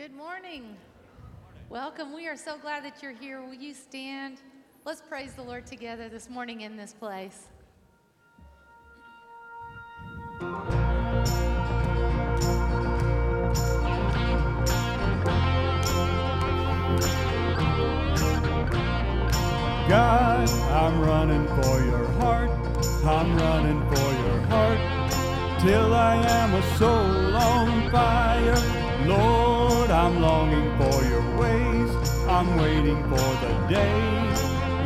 Good morning. Welcome. We are so glad that you're here. Will you stand? Let's praise the Lord together this morning in this place. God, I'm running for your heart. I'm running for your heart. Till I am a soul on fire. Lord, I'm longing for your ways. I'm waiting for the day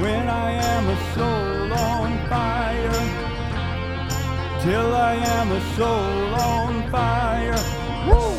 when I am a soul on fire. Till I am a soul on fire. Woo!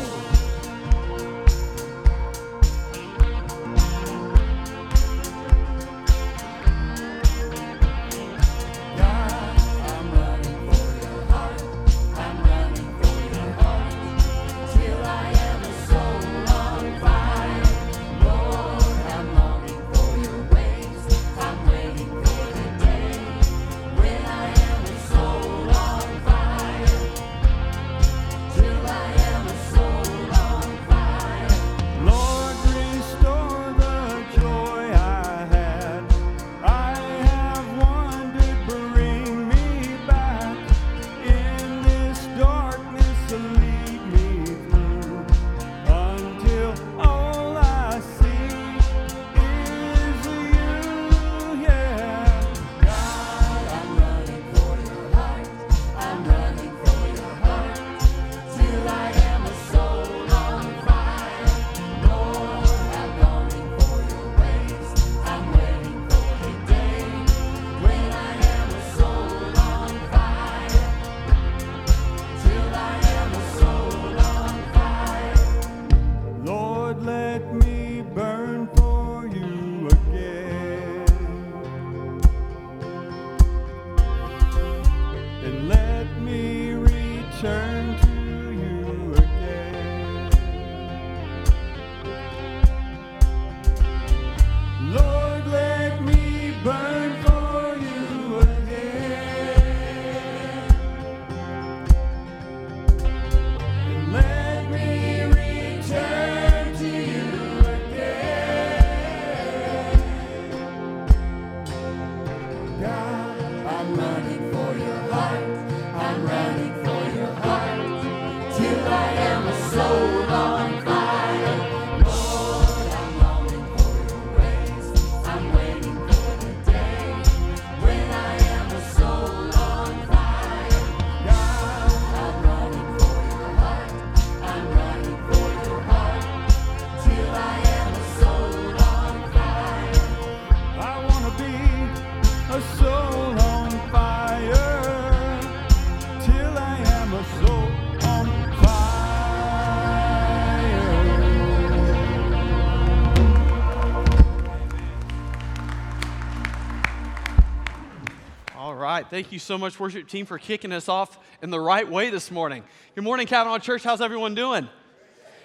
Thank you so much, worship team, for kicking us off in the right way this morning. Good morning, Cavanaugh Church. How's everyone doing?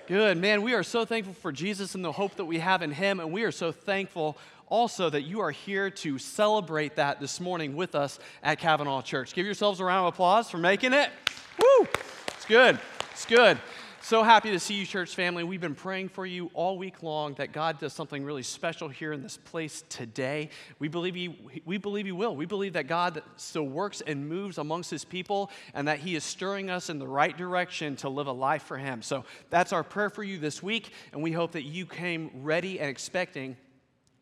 Good. Man, we are so thankful for Jesus and the hope that we have in him. And we are so thankful also that you are here to celebrate that this morning with us at Cavanaugh Church. Give yourselves a round of applause for making it. Woo! It's good. It's good. So happy to see you, church family. We've been praying for you all week long that God does something really special here in this place today. We believe He, we believe he will. We believe that God still works and moves amongst His people and that He is stirring us in the right direction to live a life for Him. So that's our prayer for you this week, and we hope that you came ready and expecting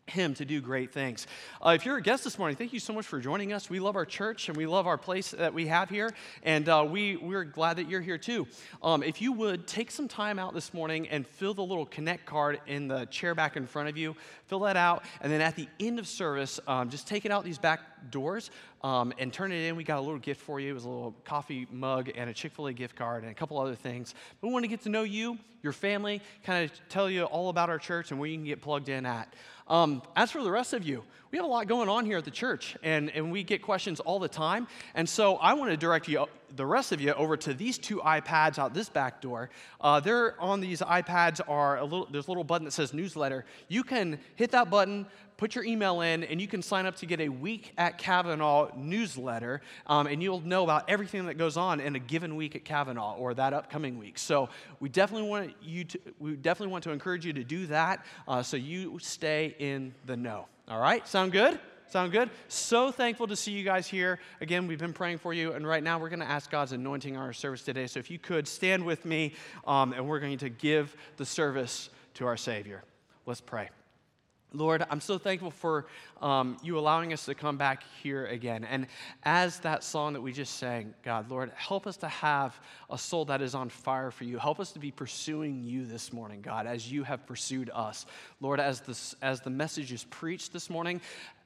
him to do great things. Uh, if you're a guest this morning, thank you so much for joining us. We love our church and we love our place that we have here, and uh, we, we're glad that you're here too. Um, if you would take some time out this morning and fill the little connect card in the chair back in front of you, fill that out, and then at the end of service, um, just take it out these back doors um, and turn it in. We got a little gift for you. It was a little coffee mug and a Chick fil A gift card and a couple other things. But we want to get to know you, your family, kind of tell you all about our church and where you can get plugged in at. Um, as for the rest of you, we have a lot going on here at the church, and, and we get questions all the time. And so I want to direct you the rest of you over to these two iPads out this back door. Uh, there on these iPads are a little, there's a little button that says newsletter. You can hit that button, put your email in, and you can sign up to get a week at Cavanaugh newsletter, um, and you'll know about everything that goes on in a given week at Cavanaugh or that upcoming week. So we definitely want you to, we definitely want to encourage you to do that, uh, so you stay in the know. All right, sound good? Sound good? So thankful to see you guys here. Again, we've been praying for you, and right now we're going to ask God's anointing on our service today. So if you could stand with me, um, and we're going to give the service to our Savior. Let's pray. Lord, I'm so thankful for um, you allowing us to come back here again. And as that song that we just sang, God, Lord, help us to have a soul that is on fire for you. Help us to be pursuing you this morning, God, as you have pursued us. Lord, as, this, as the message is preached this morning,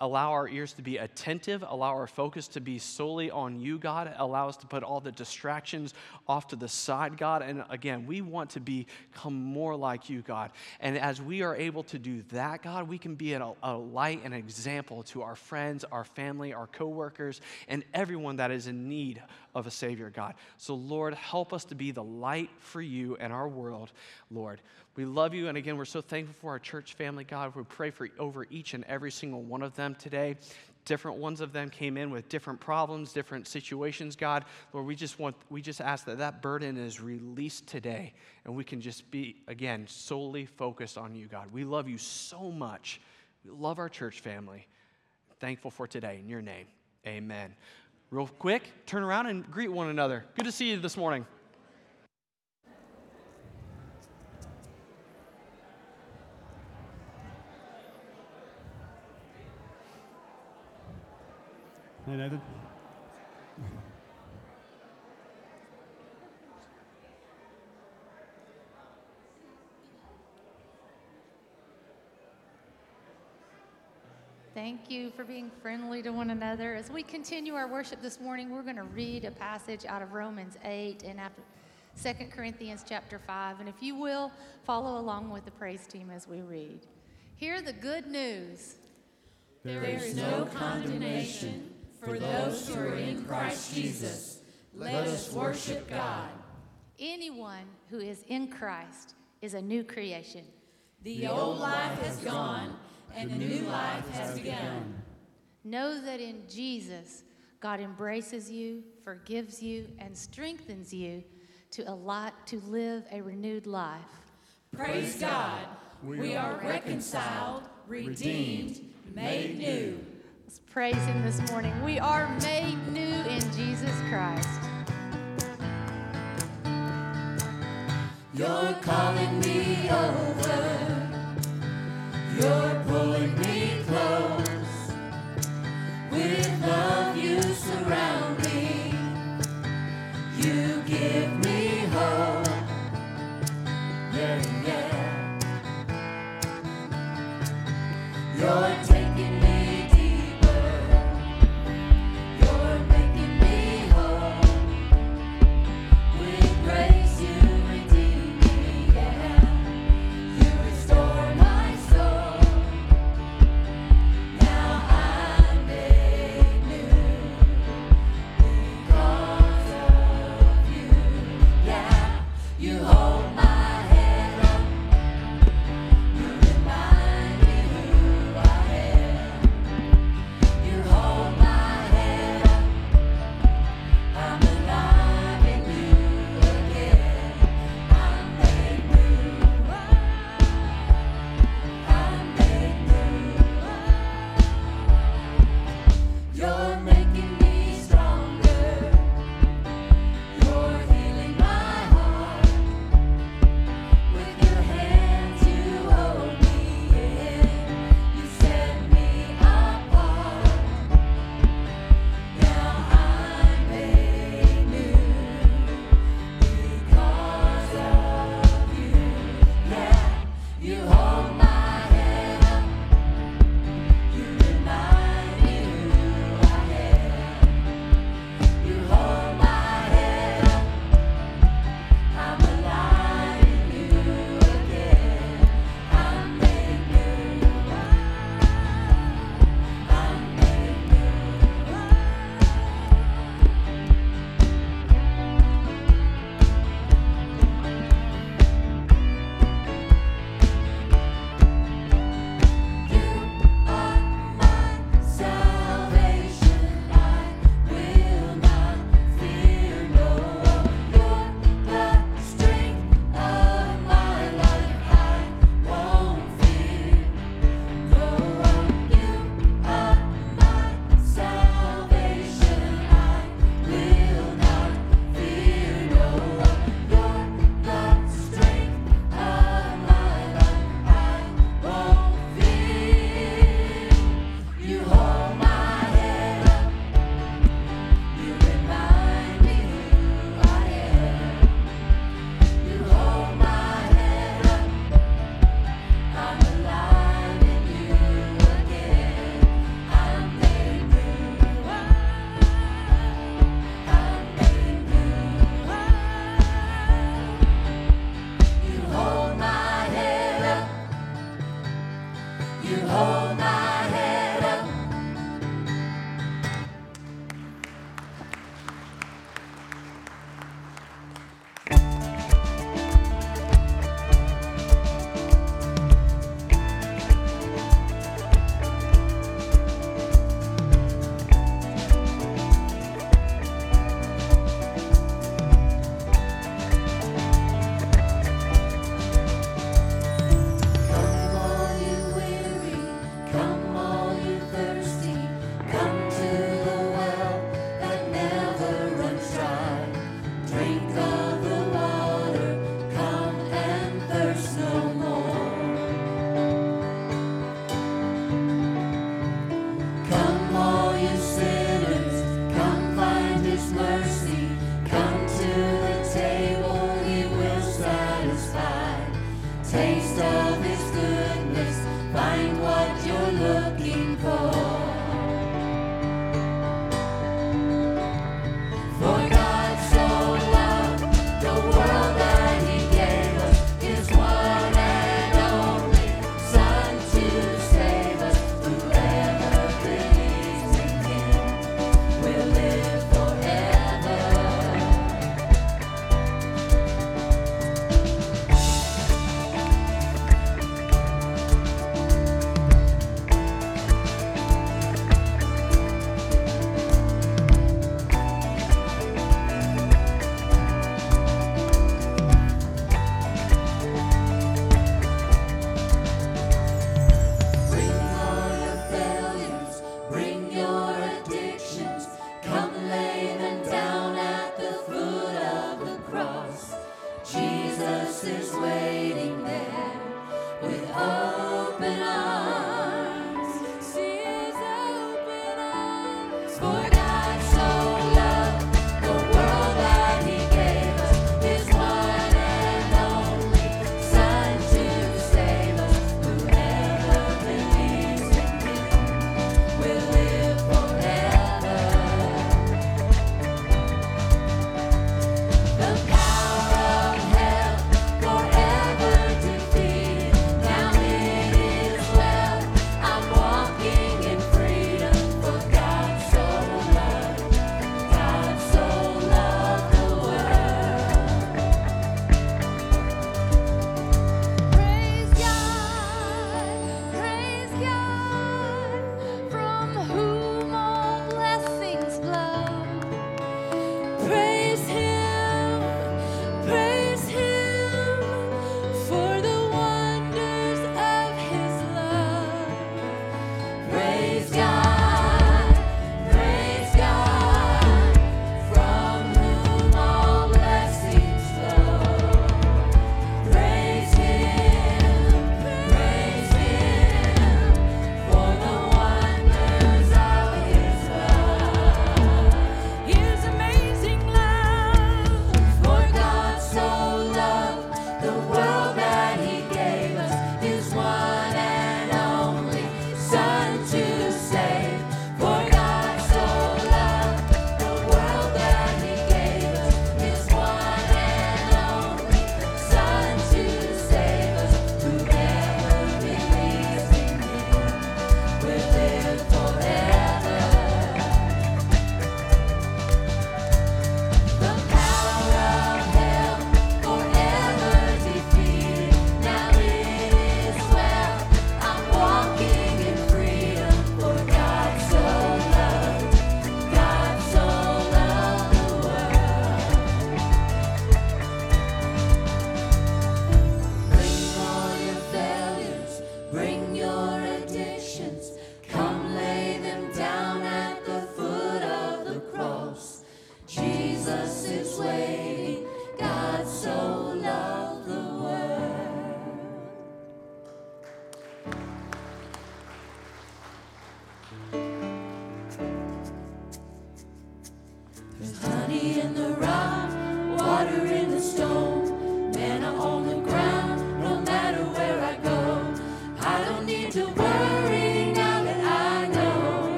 allow our ears to be attentive, allow our focus to be solely on you, God. Allow us to put all the distractions off to the side, God. And again, we want to become more like you, God. And as we are able to do that, God, we can be a, a light and example to our friends, our family, our coworkers, and everyone that is in need of a Savior, God. So, Lord, help us to be the light for you and our world, Lord. We love you. And again, we're so thankful for our church family, God. We pray for over each and every single one of them today. Different ones of them came in with different problems, different situations, God. Lord, we just want, we just ask that that burden is released today and we can just be, again, solely focused on you, God. We love you so much. We love our church family. Thankful for today. In your name, amen. Real quick, turn around and greet one another. Good to see you this morning. Thank you for being friendly to one another. As we continue our worship this morning, we're going to read a passage out of Romans 8 and after 2 Corinthians chapter 5. And if you will, follow along with the praise team as we read. Hear the good news. There is no condemnation for those who are in Christ Jesus. Let us worship God. Anyone who is in Christ is a new creation. The old life has gone and a new life has begun. Know that in Jesus, God embraces you, forgives you, and strengthens you to, allot, to live a renewed life. Praise God. We are reconciled, redeemed, made new. Let's praise Him this morning. We are made new in Jesus Christ. You're calling me over. You're pulling me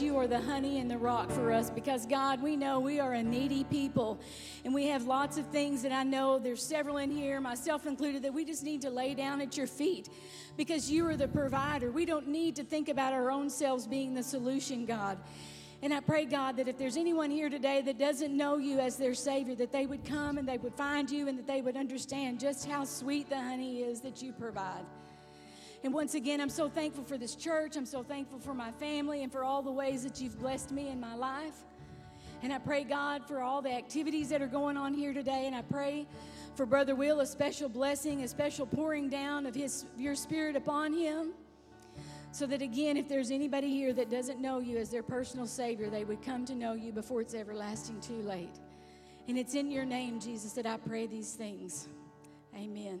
you are the honey and the rock for us because, God, we know we are a needy people and we have lots of things that I know there's several in here, myself included, that we just need to lay down at your feet because you are the provider. We don't need to think about our own selves being the solution, God. And I pray, God, that if there's anyone here today that doesn't know you as their Savior, that they would come and they would find you and that they would understand just how sweet the honey is that you provide. And once again, I'm so thankful for this church. I'm so thankful for my family and for all the ways that you've blessed me in my life. And I pray, God, for all the activities that are going on here today. And I pray for Brother Will a special blessing, a special pouring down of his, your spirit upon him. So that again, if there's anybody here that doesn't know you as their personal Savior, they would come to know you before it's everlasting too late. And it's in your name, Jesus, that I pray these things. Amen.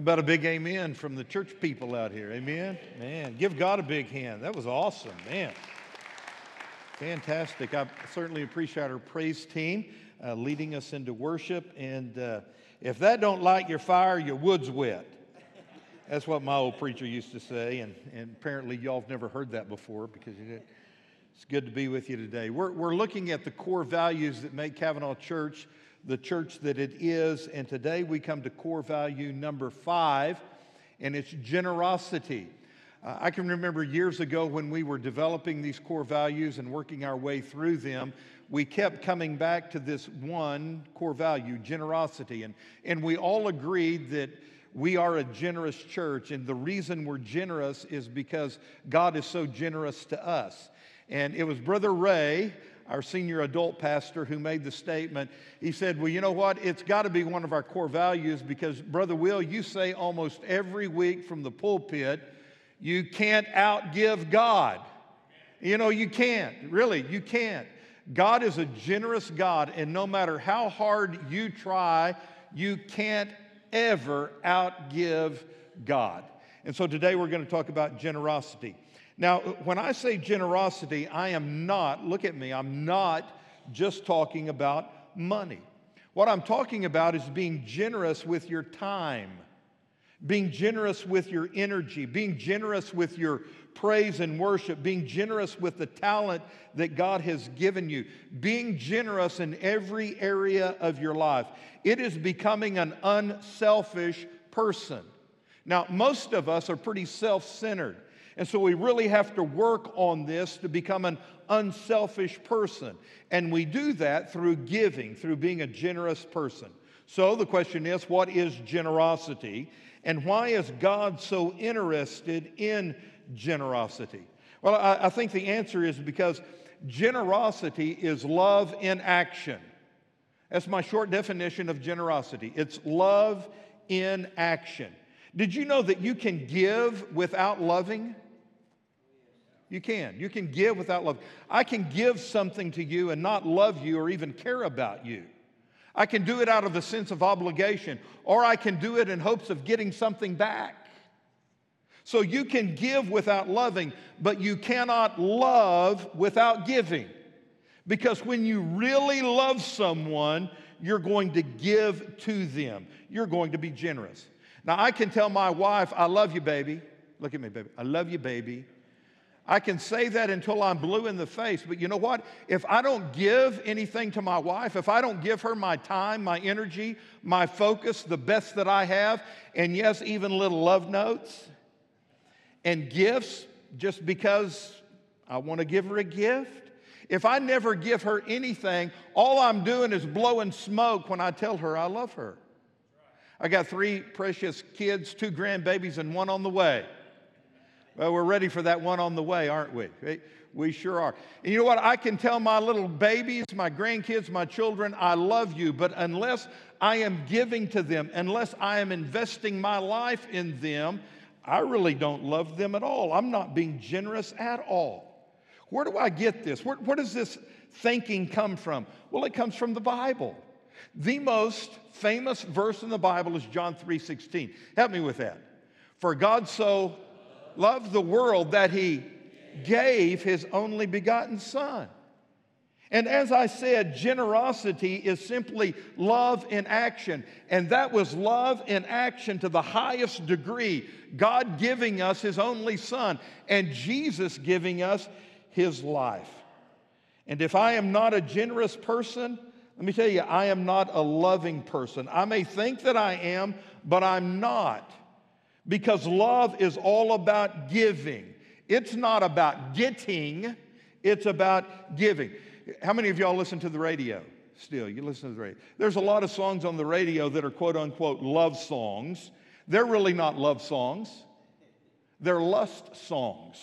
about a big amen from the church people out here? Amen. Man, give God a big hand. That was awesome, man. Fantastic. I certainly appreciate our praise team uh, leading us into worship. And uh, if that don't light your fire, your wood's wet. That's what my old preacher used to say. And, and apparently, y'all have never heard that before because. It's good to be with you today. We're, we're looking at the core values that make Cavanaugh Church the church that it is. And today we come to core value number five, and it's generosity. Uh, I can remember years ago when we were developing these core values and working our way through them, we kept coming back to this one core value, generosity. And, and we all agreed that we are a generous church, and the reason we're generous is because God is so generous to us. And it was Brother Ray, our senior adult pastor, who made the statement. He said, Well, you know what? It's got to be one of our core values because, Brother Will, you say almost every week from the pulpit, you can't outgive God. You know, you can't. Really, you can't. God is a generous God, and no matter how hard you try, you can't ever outgive God. And so today we're going to talk about generosity. Now, when I say generosity, I am not, look at me, I'm not just talking about money. What I'm talking about is being generous with your time, being generous with your energy, being generous with your praise and worship, being generous with the talent that God has given you, being generous in every area of your life. It is becoming an unselfish person. Now, most of us are pretty self centered. And so we really have to work on this to become an unselfish person. And we do that through giving, through being a generous person. So the question is what is generosity? And why is God so interested in generosity? Well, I, I think the answer is because generosity is love in action. That's my short definition of generosity it's love in action. Did you know that you can give without loving? You can. You can give without love. I can give something to you and not love you or even care about you. I can do it out of a sense of obligation, or I can do it in hopes of getting something back. So you can give without loving, but you cannot love without giving. Because when you really love someone, you're going to give to them. You're going to be generous. Now, I can tell my wife, I love you, baby. Look at me, baby. I love you, baby. I can say that until I'm blue in the face, but you know what? If I don't give anything to my wife, if I don't give her my time, my energy, my focus, the best that I have, and yes, even little love notes and gifts just because I want to give her a gift, if I never give her anything, all I'm doing is blowing smoke when I tell her I love her. I got three precious kids, two grandbabies, and one on the way. Well, we're ready for that one on the way, aren't we? We sure are. And you know what? I can tell my little babies, my grandkids, my children, I love you, but unless I am giving to them, unless I am investing my life in them, I really don't love them at all. I'm not being generous at all. Where do I get this? Where, where does this thinking come from? Well, it comes from the Bible. The most famous verse in the Bible is John 3:16. Help me with that. For God so loved the world that he gave his only begotten son. And as I said, generosity is simply love in action. And that was love in action to the highest degree. God giving us his only son and Jesus giving us his life. And if I am not a generous person, let me tell you, I am not a loving person. I may think that I am, but I'm not. Because love is all about giving. It's not about getting, it's about giving. How many of y'all listen to the radio still? You listen to the radio. There's a lot of songs on the radio that are quote unquote love songs. They're really not love songs, they're lust songs.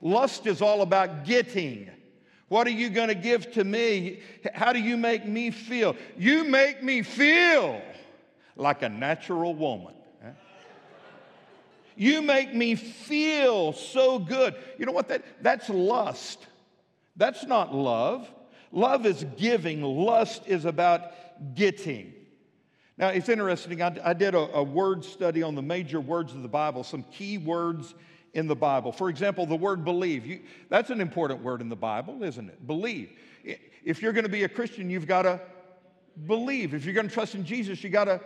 Lust is all about getting. What are you going to give to me? How do you make me feel? You make me feel like a natural woman. You make me feel so good. You know what that that's lust. That's not love. Love is giving, lust is about getting. Now, it's interesting. I, I did a, a word study on the major words of the Bible, some key words in the Bible. For example, the word believe. You, that's an important word in the Bible, isn't it? Believe. If you're going to be a Christian, you've got to believe. If you're going to trust in Jesus, you got to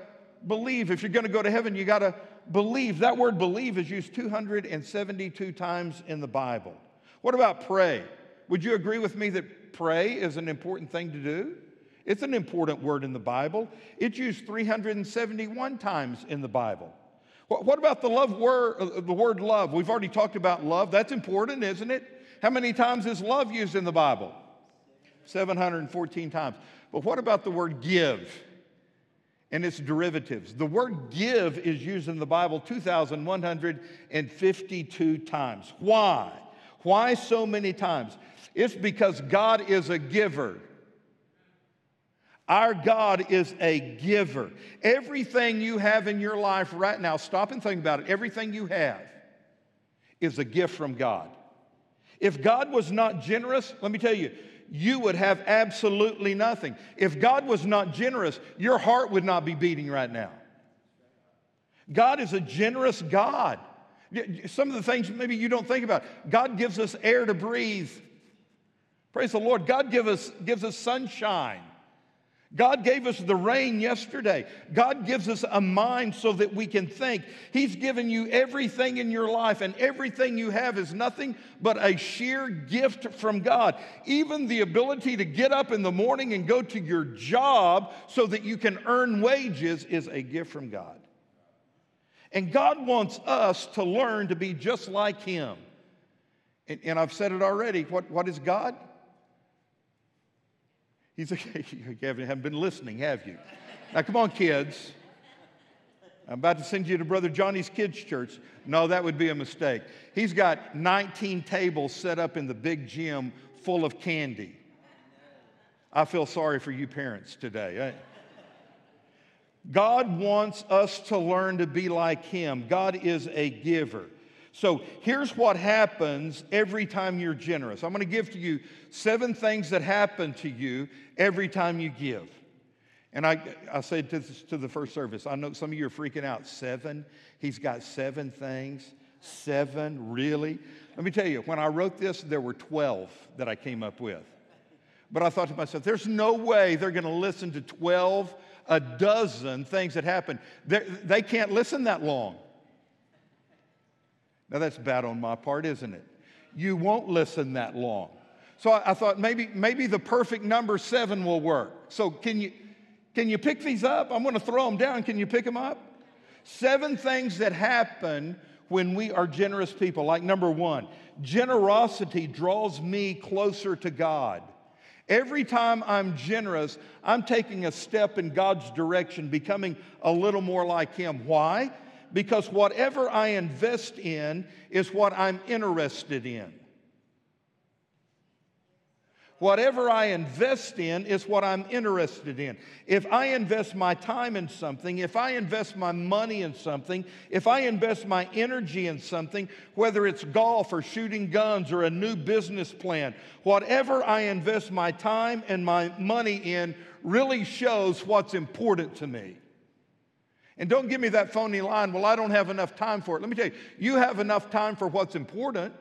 believe. If you're going to go to heaven, you got to believe. That word believe is used 272 times in the Bible. What about pray? Would you agree with me that pray is an important thing to do? It's an important word in the Bible. It's used 371 times in the Bible. What about the love word, uh, the word love? We've already talked about love. That's important, isn't it? How many times is love used in the Bible? 714 times. But what about the word give and its derivatives? The word give is used in the Bible 2,152 times. Why? Why so many times? It's because God is a giver. Our God is a giver. Everything you have in your life right now, stop and think about it. Everything you have is a gift from God. If God was not generous, let me tell you, you would have absolutely nothing. If God was not generous, your heart would not be beating right now. God is a generous God. Some of the things maybe you don't think about. God gives us air to breathe. Praise the Lord. God give us, gives us sunshine. God gave us the rain yesterday. God gives us a mind so that we can think. He's given you everything in your life, and everything you have is nothing but a sheer gift from God. Even the ability to get up in the morning and go to your job so that you can earn wages is a gift from God. And God wants us to learn to be just like Him. And, and I've said it already. What, what is God? He's like, you haven't been listening, have you? Now, come on, kids. I'm about to send you to Brother Johnny's kids' church. No, that would be a mistake. He's got 19 tables set up in the big gym full of candy. I feel sorry for you parents today. Eh? God wants us to learn to be like Him. God is a giver. So here's what happens every time you're generous. I'm going to give to you seven things that happen to you every time you give. And I, I said to, to the first service, I know some of you are freaking out. Seven? He's got seven things? Seven? Really? Let me tell you, when I wrote this, there were 12 that I came up with. But I thought to myself, there's no way they're going to listen to 12, a dozen things that happen. They're, they can not listen that long. Now, that's bad on my part, isn't it? You won't listen that long. So I, I thought maybe, maybe the perfect number seven will work. So can you, can you pick these up? I'm going to throw them down. Can you pick them up? Seven things that happen when we are generous people. Like number one, generosity draws me closer to God. Every time I'm generous, I'm taking a step in God's direction, becoming a little more like Him. Why? Because whatever I invest in is what I'm interested in. Whatever I invest in is what I'm interested in. If I invest my time in something, if I invest my money in something, if I invest my energy in something, whether it's golf or shooting guns or a new business plan, whatever I invest my time and my money in really shows what's important to me. And don't give me that phony line, well, I don't have enough time for it. Let me tell you, you have enough time for what's important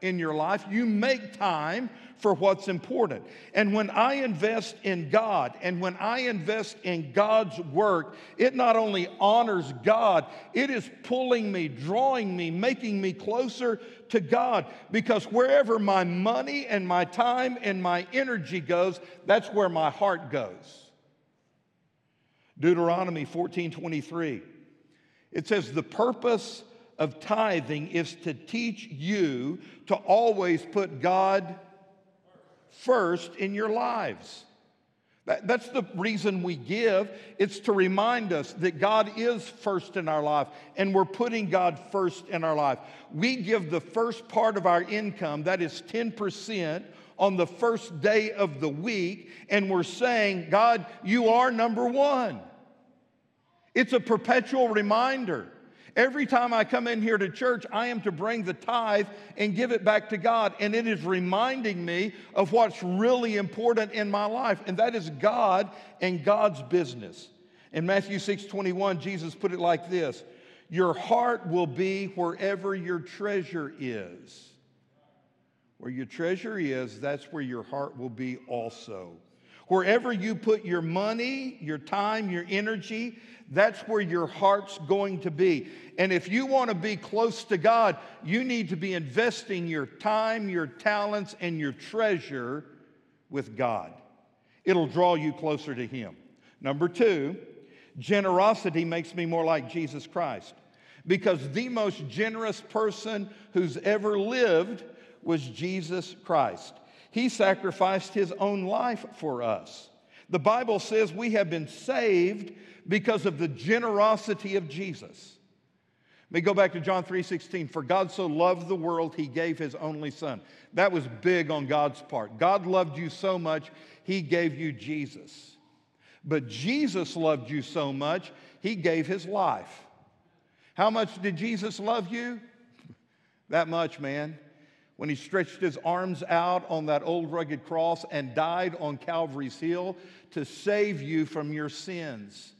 in your life. You make time for what's important. And when I invest in God and when I invest in God's work, it not only honors God, it is pulling me, drawing me, making me closer to God. Because wherever my money and my time and my energy goes, that's where my heart goes. Deuteronomy 14 23. It says, The purpose of tithing is to teach you to always put God first in your lives. That, that's the reason we give. It's to remind us that God is first in our life and we're putting God first in our life. We give the first part of our income, that is 10%, on the first day of the week, and we're saying, God, you are number one. It's a perpetual reminder. Every time I come in here to church, I am to bring the tithe and give it back to God. And it is reminding me of what's really important in my life, and that is God and God's business. In Matthew 6 21, Jesus put it like this Your heart will be wherever your treasure is. Where your treasure is, that's where your heart will be also. Wherever you put your money, your time, your energy, that's where your heart's going to be. And if you want to be close to God, you need to be investing your time, your talents, and your treasure with God. It'll draw you closer to Him. Number two, generosity makes me more like Jesus Christ because the most generous person who's ever lived was Jesus Christ. He sacrificed his own life for us. The Bible says we have been saved because of the generosity of Jesus. Let me go back to John 3:16. For God so loved the world, he gave his only son. That was big on God's part. God loved you so much, he gave you Jesus. But Jesus loved you so much, he gave his life. How much did Jesus love you? That much, man. When he stretched his arms out on that old rugged cross and died on Calvary's hill to save you from your sins.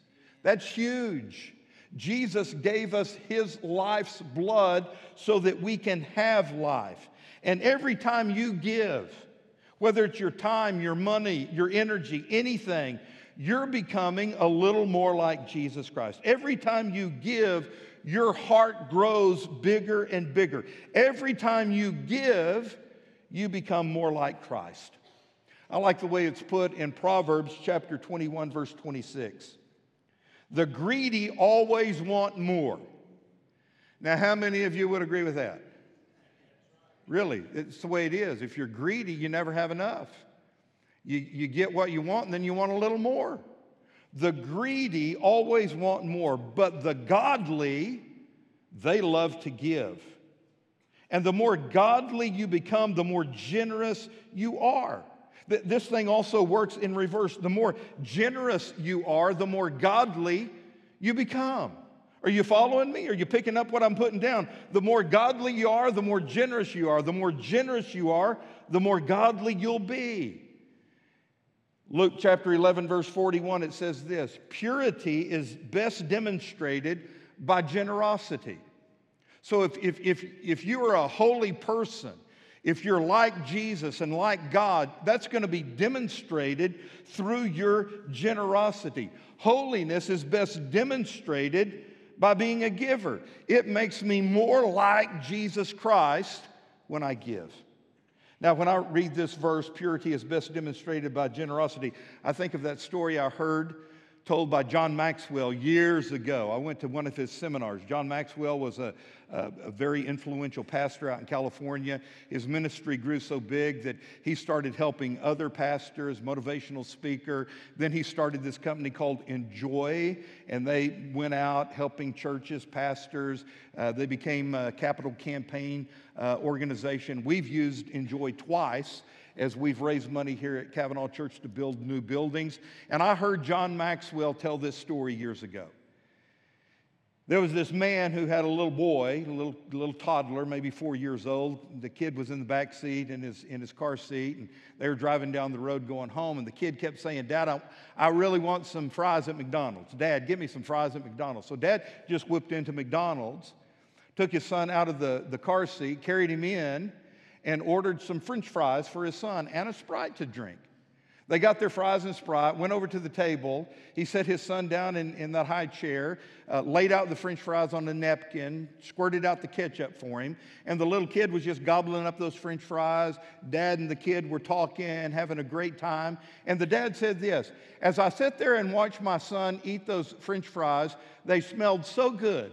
That's huge. Jesus gave us his life's blood so that we can have life. And every time you give, whether it's your time, your money, your energy, anything, you're becoming a little more like Jesus Christ. Every time you give, your heart grows bigger and bigger. Every time you give, you become more like Christ. I like the way it's put in Proverbs chapter 21, verse 26. The greedy always want more. Now, how many of you would agree with that? Really, it's the way it is. If you're greedy, you never have enough. You, you get what you want, and then you want a little more. The greedy always want more, but the godly, they love to give. And the more godly you become, the more generous you are. This thing also works in reverse. The more generous you are, the more godly you become. Are you following me? Are you picking up what I'm putting down? The more godly you are, the more generous you are. The more generous you are, the more godly you'll be. Luke chapter 11, verse 41, it says this Purity is best demonstrated by generosity. So if, if, if, if you are a holy person, if you're like Jesus and like God, that's going to be demonstrated through your generosity. Holiness is best demonstrated by being a giver. It makes me more like Jesus Christ when I give. Now, when I read this verse, purity is best demonstrated by generosity, I think of that story I heard told by John Maxwell years ago. I went to one of his seminars. John Maxwell was a, a, a, very influential pastor out in California. His ministry grew so big that he started helping other pastors, motivational speaker. Then he started this company called INJOY, and they went out helping churches, pastors. Uh, they became a capital campaign uh, organization. We've used INJOY twice as we've raised money here at Cavanaugh Church to build new buildings. And I heard John Maxwell tell this story years ago. There was this man who had a little boy, a little, little toddler, maybe four years old. The kid was in the back seat in his, in his car seat, and they were driving down the road going home. And the kid kept saying, Dad, I, I really want some fries at McDonald's. Dad, give me some fries at McDonald's. So dad just whipped into McDonald's, took his son out of the, the car seat, carried him in, and ordered some french fries for his son and a Sprite to drink. They got their fries and Sprite, went over to the table. He set his son down in, in that high chair, uh, laid out the french fries on a napkin, squirted out the ketchup for him, and the little kid was just gobbling up those french fries. Dad and the kid were talking, having a great time. And the dad said this As I sat there and watched my son eat those french fries, they smelled so good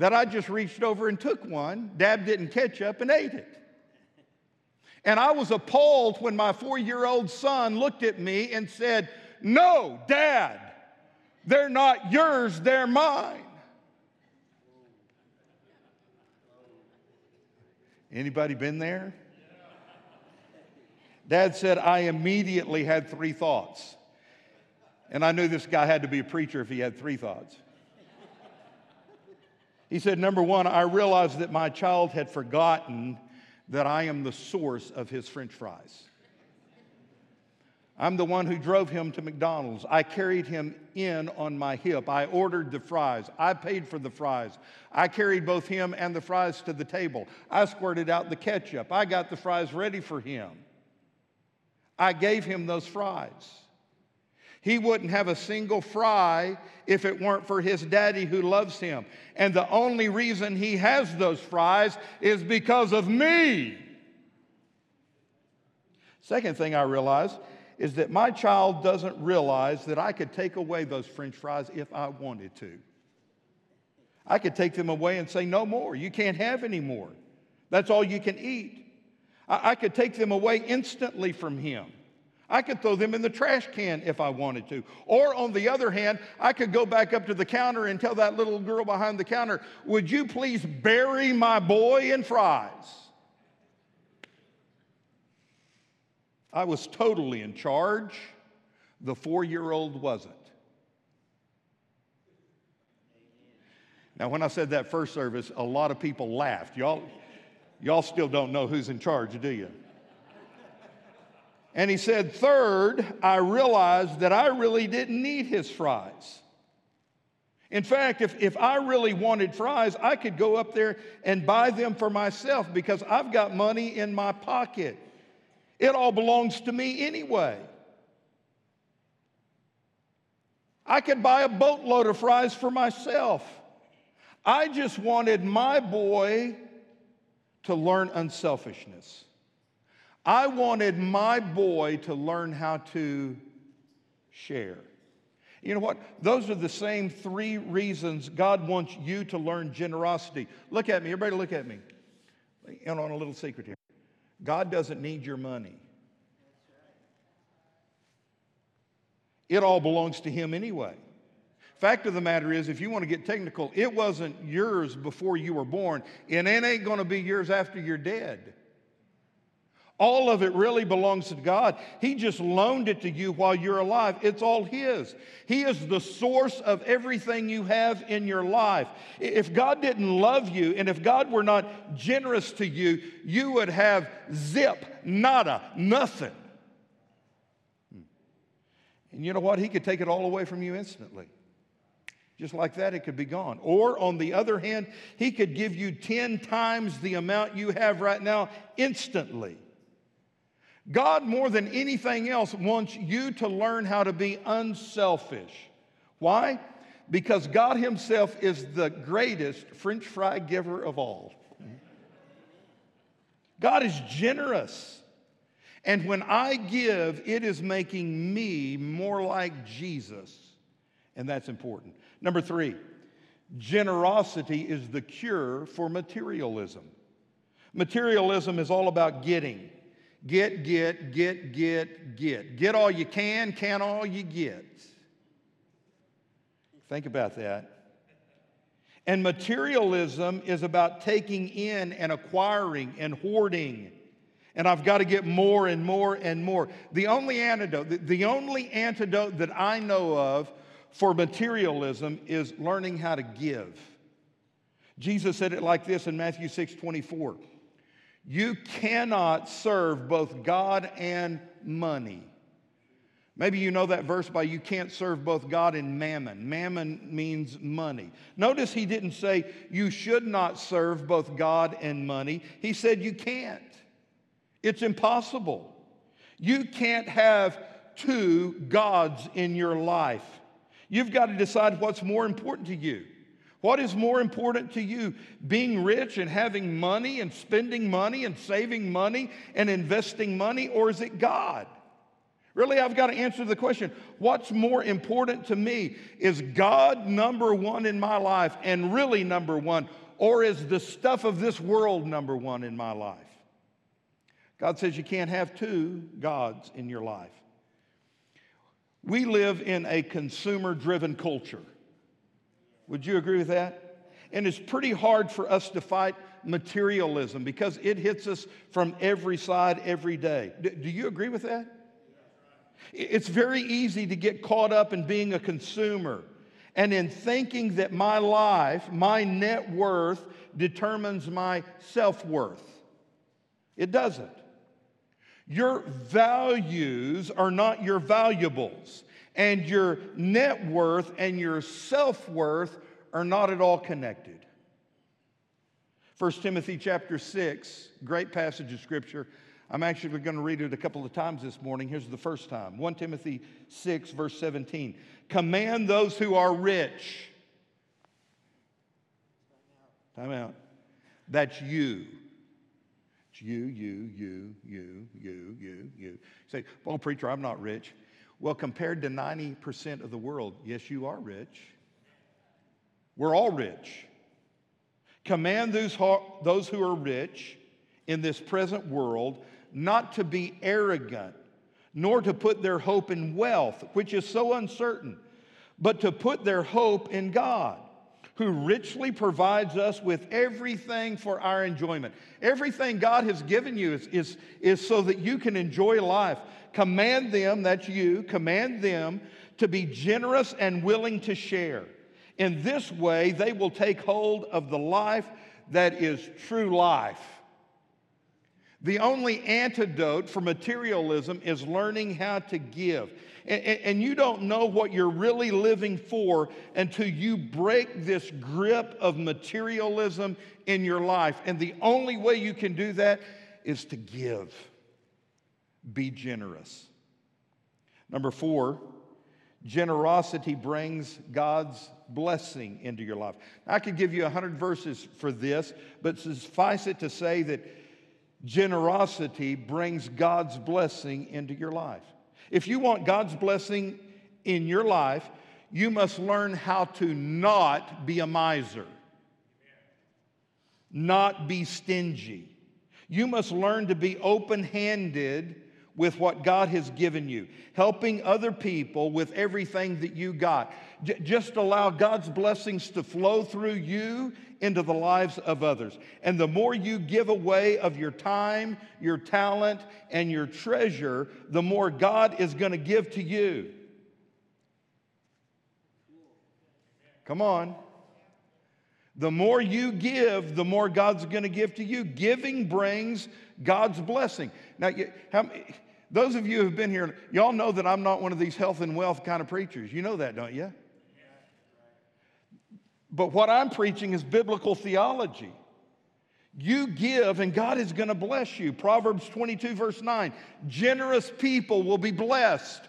that I just reached over and took one, dabbed it in ketchup, and ate it. And I was appalled when my four year old son looked at me and said, No, Dad, they're not yours, they're mine. Anybody been there? Dad said, I immediately had three thoughts. And I knew this guy had to be a preacher if he had three thoughts. He said, Number one, I realized that my child had forgotten that I am the source of his french fries. I'm the one who drove him to McDonald's. I carried him in on my hip. I ordered the fries. I paid for the fries. I carried both him and the fries to the table. I squirted out the ketchup. I got the fries ready for him. I gave him those fries. He wouldn't have a single fry if it weren't for his daddy who loves him. And the only reason he has those fries is because of me. Second thing I realized is that my child doesn't realize that I could take away those french fries if I wanted to. I could take them away and say, No more. You can't have any more. That's all you can eat. I, I could take them away instantly from him. I could throw them in the trash can if I wanted to. Or on the other hand, I could go back up to the counter and tell that little girl behind the counter, Would you please bury my boy in fries? I was totally in charge. The four year old wasn't. Now, when I said that first service, a lot of people laughed. Y'all, y'all still don't know who's in charge, do you? And he said, Third, I realized that I really didn't need his fries. In fact, if, if I really wanted fries, I could go up there and buy them for myself because I've got money in my pocket. It all belongs to me anyway. I could buy a boatload of fries for myself. I just wanted my boy to learn unselfishness. I wanted my boy to learn how to share. You know what? Those are the same three reasons God wants you to learn generosity. Look at me, everybody, look at me. And on a little secret here God doesn't need your money, it all belongs to Him anyway. Fact of the matter is, if you want to get technical, it wasn't yours before you were born, and it ain't going to be yours after you're dead. All of it really belongs to God. He just loaned it to you while you're alive. It's all His. He is the source of everything you have in your life. If God didn't love you and if God were not generous to you, you would have zip, nada, nothing. Hmm. And you know what? He could take it all away from you instantly. Just like that, it could be gone. Or on the other hand, He could give you 10 times the amount you have right now instantly. God, more than anything else, wants you to learn how to be unselfish. Why? Because God Himself is the greatest French fry giver of all. God is generous. And when I give, it is making me more like Jesus. And that's important. Number three, generosity is the cure for materialism. Materialism is all about getting. Get, get, get, get, get. Get all you can, can all you get. Think about that. And materialism is about taking in and acquiring and hoarding. And I've got to get more and more and more. The only antidote, the, only antidote that I know of for materialism is learning how to give. Jesus said it like this in Matthew 6 24. You cannot serve both God and money. Maybe you know that verse by you can't serve both God and mammon. Mammon means money. Notice he didn't say you should not serve both God and money. He said you can't. It's impossible. You can't have two gods in your life. You've got to decide what's more important to you. What is more important to you, being rich and having money and spending money and saving money and investing money, or is it God? Really, I've got to answer the question what's more important to me? Is God number one in my life and really number one, or is the stuff of this world number one in my life? God says you can't have two gods in your life. We live in a consumer driven culture. Would you agree with that? And it's pretty hard for us to fight materialism because it hits us from every side every day. Do you agree with that? It's very easy to get caught up in being a consumer and in thinking that my life, my net worth, determines my self worth. It doesn't. Your values are not your valuables and your net worth and your self worth are not at all connected. 1 Timothy chapter 6, great passage of scripture. I'm actually going to read it a couple of times this morning. Here's the first time 1 Timothy 6, verse 17. Command those who are rich. Time out. That's you. It's you, you, you, you, you, you, you. You say, well, preacher, I'm not rich. Well, compared to 90% of the world, yes, you are rich. We're all rich. Command those, those who are rich in this present world not to be arrogant, nor to put their hope in wealth, which is so uncertain, but to put their hope in God, who richly provides us with everything for our enjoyment. Everything God has given you is, is, is so that you can enjoy life. Command them, that's you, command them to be generous and willing to share. In this way, they will take hold of the life that is true life. The only antidote for materialism is learning how to give. And, and, you don't know what you're really living for until you break this grip of materialism in your life. And the only way you can do that is to give be generous. Number four, Generosity brings God's blessing into your life. I could give you a hundred verses for this, but suffice it to say that generosity brings God's blessing into your life. If you want God's blessing in your life, you must learn how to not be a miser, not be stingy. You must learn to be open handed with what God has given you, helping other people with everything that you got. J- just allow God's blessings to flow through you into the lives of others. And the more you give away of your time, your talent, and your treasure, the more God is going to give to you. Come on. The more you give, the more God's going to give to you. Giving brings God's blessing. Now, how, those of you who've been here, y'all know that I'm not one of these health and wealth kind of preachers. You know that, don't you? But what I'm preaching is biblical theology. You give, and God is going to bless you. Proverbs 22, verse 9 generous people will be blessed.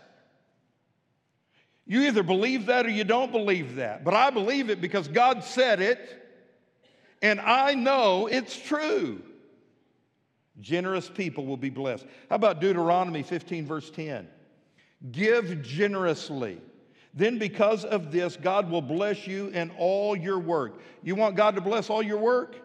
You either believe that or you don't believe that. But I believe it because God said it, and I know it's true. Generous people will be blessed. How about Deuteronomy 15, verse 10? Give generously. Then, because of this, God will bless you in all your work. You want God to bless all your work?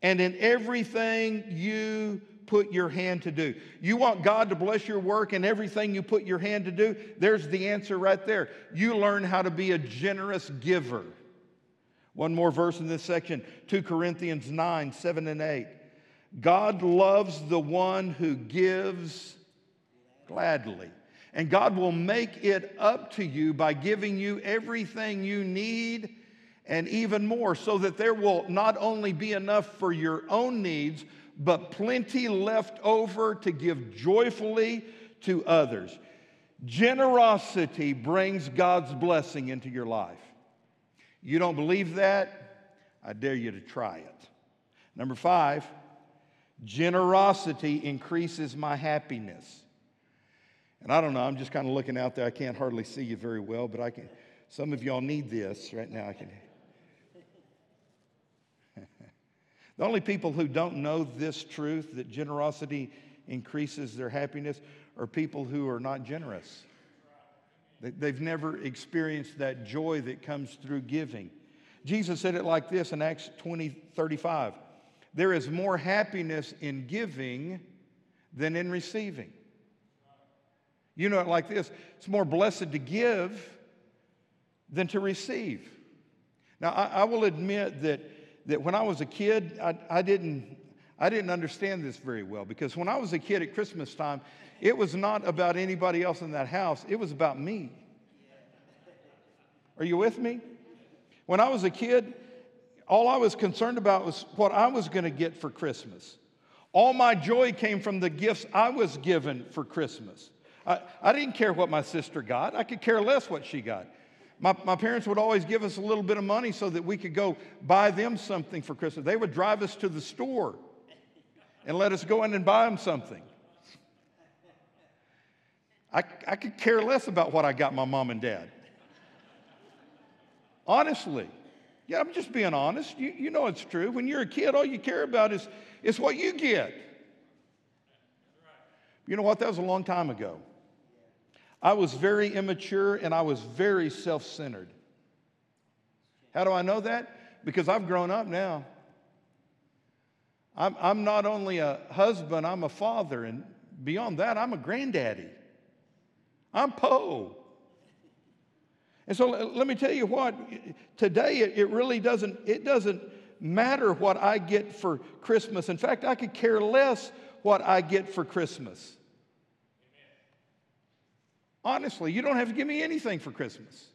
And in everything you put your hand to do. You want God to bless your work and everything you put your hand to do? There's the answer right there. You learn how to be a generous giver. One more verse in this section 2 Corinthians 9, 7 and 8. God loves the one who gives gladly. And God will make it up to you by giving you everything you need and even more, so that there will not only be enough for your own needs, but plenty left over to give joyfully to others. Generosity brings God's blessing into your life. You don't believe that? I dare you to try it. Number five, generosity increases my happiness. And I don't know, I'm just kind of looking out there. I can't hardly see you very well, but I can. Some of y'all need this right now. I can. the only people who don't know this truth that generosity increases their happiness are people who are not generous. They've never experienced that joy that comes through giving. Jesus said it like this in Acts 20 35. There is more happiness in giving than in receiving. You know it like this it's more blessed to give than to receive. Now, I, I will admit that, that when I was a kid, I, I, didn't, I didn't understand this very well because when I was a kid at Christmas time, it was not about anybody else in that house, it was about me. Are you with me? When I was a kid, all I was concerned about was what I was going to get for Christmas. All my joy came from the gifts I was given for Christmas. I, I didn't care what my sister got, I could care less what she got. My, my parents would always give us a little bit of money so that we could go buy them something for Christmas. They would drive us to the store and let us go in and buy them something. I, I could care less about what I got my mom and dad. Honestly. Yeah, I'm just being honest. You, you know it's true. When you're a kid, all you care about is, is what you get. You know what? That was a long time ago. I was very immature and I was very self centered. How do I know that? Because I've grown up now. I'm, I'm not only a husband, I'm a father, and beyond that, I'm a granddaddy. I'm Poe. And so let me tell you what, today it really doesn't, it doesn't matter what I get for Christmas. In fact, I could care less what I get for Christmas. Honestly, you don't have to give me anything for Christmas.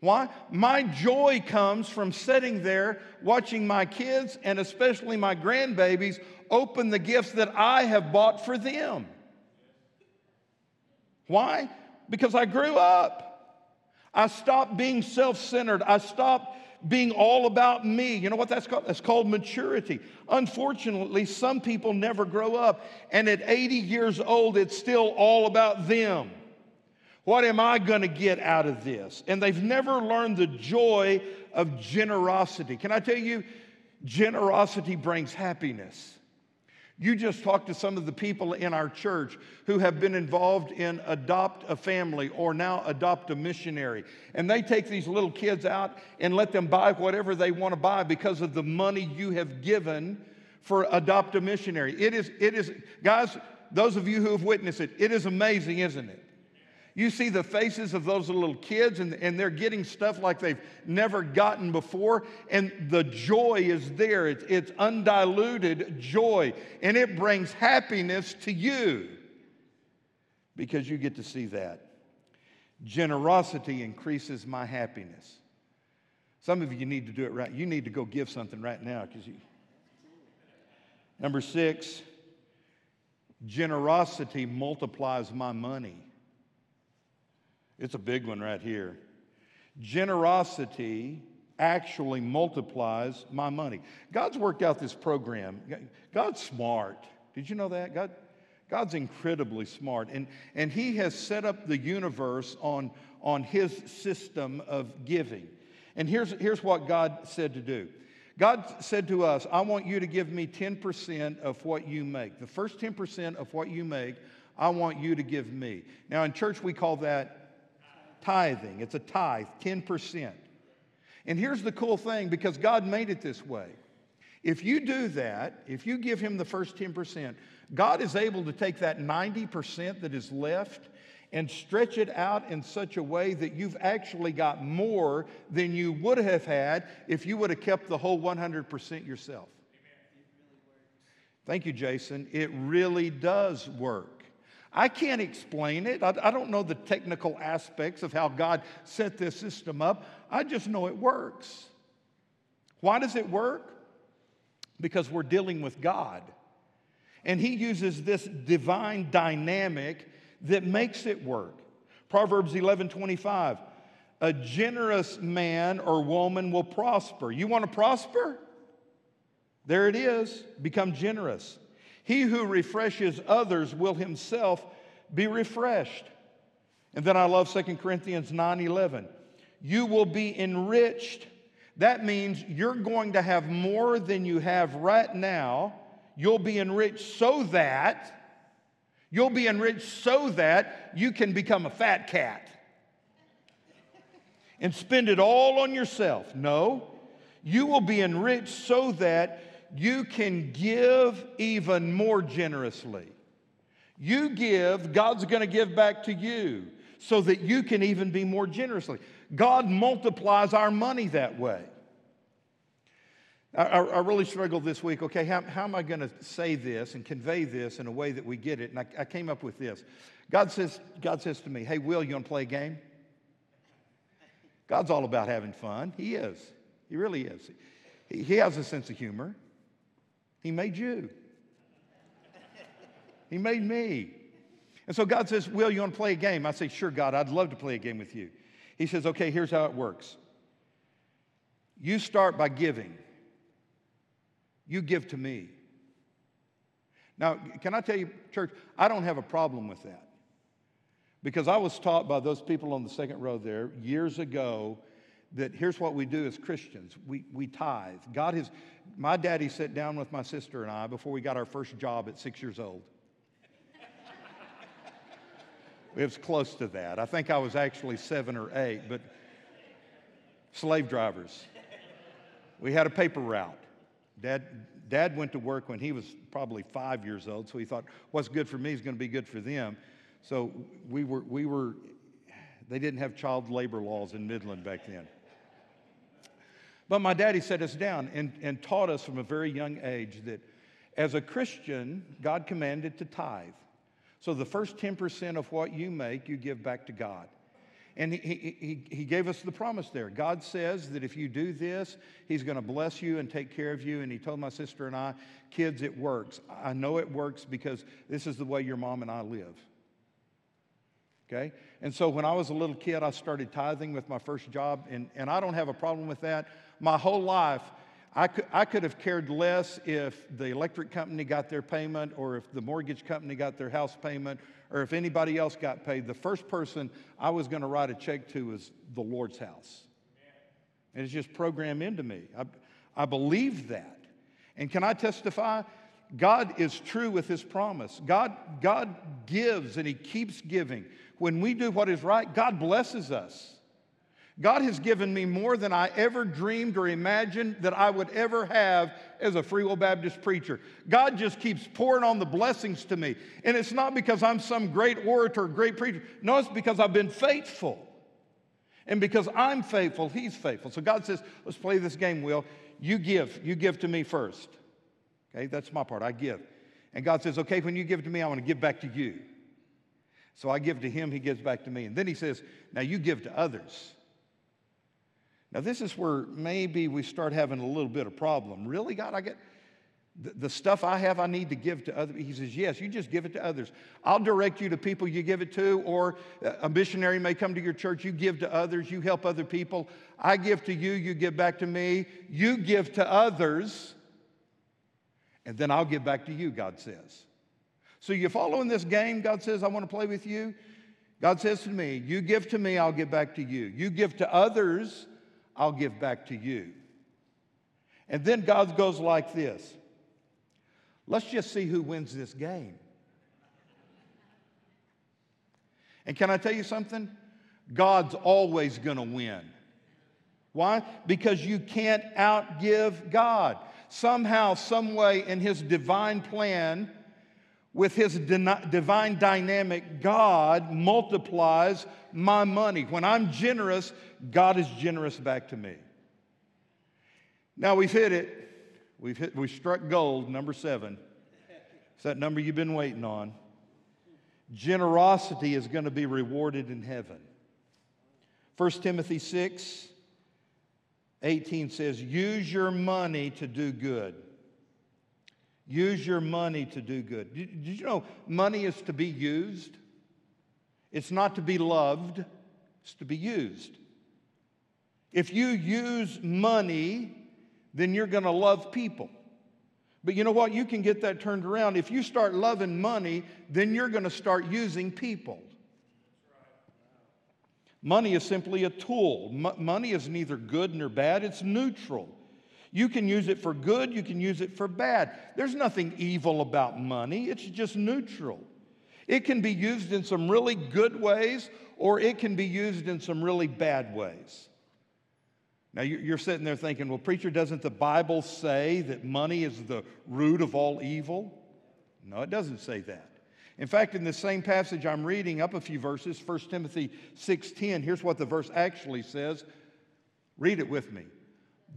Why? My joy comes from sitting there watching my kids and especially my grandbabies open the gifts that I have bought for them. Why? Because I grew up. I stopped being self centered. I stopped being all about me. You know what that's called? That's called maturity. Unfortunately, some people never grow up, and at 80 years old, it's still all about them. What am I going to get out of this? And they've never learned the joy of generosity. Can I tell you, generosity brings happiness. You just talked to some of the people in our church who have been involved in adopt a family or now adopt a missionary. And they take these little kids out and let them buy whatever they want to buy because of the money you have given for adopt a missionary. It is, it is, guys, those of you who have witnessed it, it is amazing, isn't it? You see the faces of those little kids, and, and they're getting stuff like they've never gotten before, and the joy is there. It's, it's undiluted joy, and it brings happiness to you because you get to see that. Generosity increases my happiness. Some of you need to do it right. You need to go give something right now because you. Number six, generosity multiplies my money. It's a big one right here. Generosity actually multiplies my money. God's worked out this program. God's smart. Did you know that? God, God's incredibly smart. And, and He has set up the universe on, on His system of giving. And here's, here's what God said to do God said to us, I want you to give me 10% of what you make. The first 10% of what you make, I want you to give me. Now, in church, we call that tithing. It's a tithe, 10%. And here's the cool thing because God made it this way. If you do that, if you give Him the first 10%, God is able to take that 90% that is left and stretch it out in such a way that you've actually got more than you would have had if you would have kept the whole 100% yourself. Thank you, Jason. It really does work. I can't explain it. I, I, don't know the technical aspects of how God set this system up. I just know it works. Why does it work? Because we're dealing with God. And He uses this divine dynamic that makes it work. Proverbs 11 25. A generous man or woman will prosper. You want to prosper? There it is. Become generous. He who refreshes others will himself be refreshed. And then I love 2 Corinthians 9 11. You will be enriched. That means you're going to have more than you have right now. You'll be enriched so that, you'll be enriched so that you can become a fat cat and spend it all on yourself. No, you will be enriched so that you can give even more generously. You give, God's going to give back to you so that you can even be more generously. God multiplies our money that way. I, I, really struggled this week. Okay, how, how am I going to say this and convey this in a way that we get it? And I, I came up with this. God says, God says to me, Hey, Will, you want to play a game? God's all about having fun. He is. He really is. He, he has a sense of humor. He made you. He made me. And so God says, Will, you want to play a game? I say, Sure, God, I'd love to play a game with you. He says, Okay, here's how it works. You start by giving, you give to me. Now, can I tell you, church, I don't have a problem with that. Because I was taught by those people on the second row there years ago that here's what we do as Christians we, we tithe. God has, my daddy sat down with my sister and I before we got our first job at six years old. it was close to that. I think I was actually seven or eight, but slave drivers. We had a paper route. Dad, Dad went to work when he was probably five years old, so he thought, what's good for me is going to be good for them. So we were, we were, they didn't have child labor laws in Midland back then. But my daddy set us down and, and taught us from a very young age that as a Christian, God commanded to tithe. So the first 10% of what you make, you give back to God. And he, he, he gave us the promise there. God says that if you do this, He's going to bless you and take care of you. And He told my sister and I, kids, it works. I know it works because this is the way your mom and I live. Okay? And so when I was a little kid, I started tithing with my first job, and, and I don't have a problem with that my whole life, I could, I could have cared less if the electric company got their payment or if the mortgage company got their house payment or if anybody else got paid, the first person I was going to write a check to was the Lord's house. And it's just programmed into me. I, I believe that. And can I testify? God is true with his promise. God, God gives and he keeps giving. When we do what is right, God blesses us. God has given me more than I ever dreamed or imagined that I would ever have as a Free Will Baptist preacher. God just keeps pouring on the blessings to me. And it's not because I'm some great orator, great preacher. No, it's because I've been faithful. And because I'm faithful, He's faithful. So God says, let's play this game, Will. You give. You give to me first. Okay, that's my part. I give. And God says, okay, when you give to me, I want to give back to you. So I give to Him, He gives back to me. And then He says, now you give to others. Now, this is where maybe we start having a little bit of problem. Really, God, I get the, the stuff I have, I need to give to others. He says, Yes, you just give it to others. I'll direct you to people you give it to, or uh, a missionary may come to your church, you give to others, you help other people. I give to you, you give back to me. You give to others, and then I'll give back to you, God says. So you following this game? God says, I want to play with you. God says to me, You give to me, I'll give back to you. You give to others, I'll give back to you. And then God goes like this let's just see who wins this game. And can I tell you something? God's always going to win. Why? Because you can't outgive God. Somehow, some way in His divine plan, with His divine dynamic, God multiplies my money. When I'm generous, God is generous back to me. Now we've hit it. We've, hit, we struck gold, number seven. It's that number you've been waiting on. Generosity is going to be rewarded in heaven. 1 Timothy 6 18 says, Use your money to do good. Use your money to do good. Did, did you know money is to be used? It's not to be loved, it's to be used. If you use money, then you're going to love people. But you know what? You can get that turned around. If you start loving money, then you're going to start using people. Money is simply a tool. M- money is neither good nor bad, it's neutral. You can use it for good, you can use it for bad. There's nothing evil about money, it's just neutral. It can be used in some really good ways, or it can be used in some really bad ways. Now, you're sitting there thinking, well, preacher, doesn't the Bible say that money is the root of all evil? No, it doesn't say that. In fact, in the same passage I'm reading up a few verses, 1 Timothy 6:10, here's what the verse actually says. Read it with me.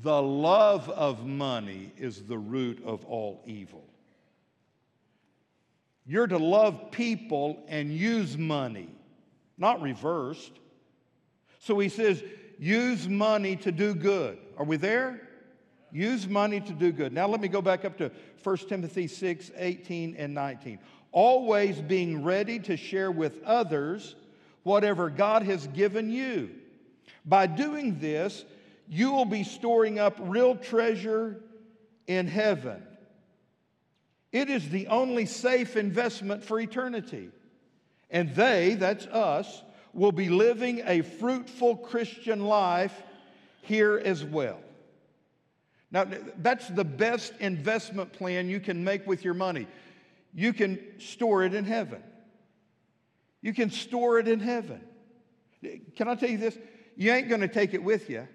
The love of money is the root of all evil. You're to love people and use money, not reversed. So he says, use money to do good. Are we there? Use money to do good. Now let me go back up to 1 Timothy 6 18 and 19. Always being ready to share with others whatever God has given you. By doing this, you will be storing up real treasure in heaven it is the only safe investment for eternity. And they, that's us, will be living a fruitful Christian life here as well. Now, that's the best investment plan you can make with your money. You can store it in heaven. You can store it in heaven. Can I tell you this? You ain't going to take it with you.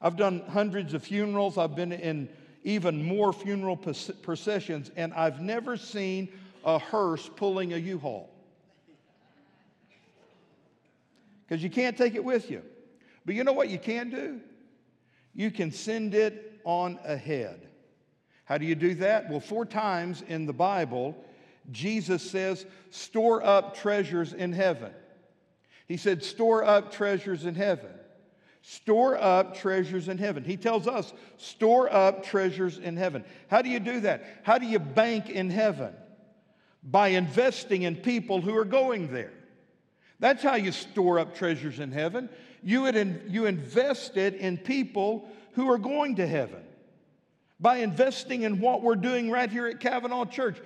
I've done hundreds of funerals. I've been in even more funeral processions, and I've never seen a hearse pulling a U haul. Because you can't take it with you. But you know what you can do? You can send it on ahead. How do you do that? Well, four times in the Bible, Jesus says, store up treasures in heaven. He said, store up treasures in heaven. Store up treasures in heaven. He tells us, store up treasures in heaven. How do you do that? How do you bank in heaven? By investing in people who are going there. That's how you store up treasures in heaven. You, would in, you invest it in people who are going to heaven. by investing in what we're doing right here at Cavanaugh Church.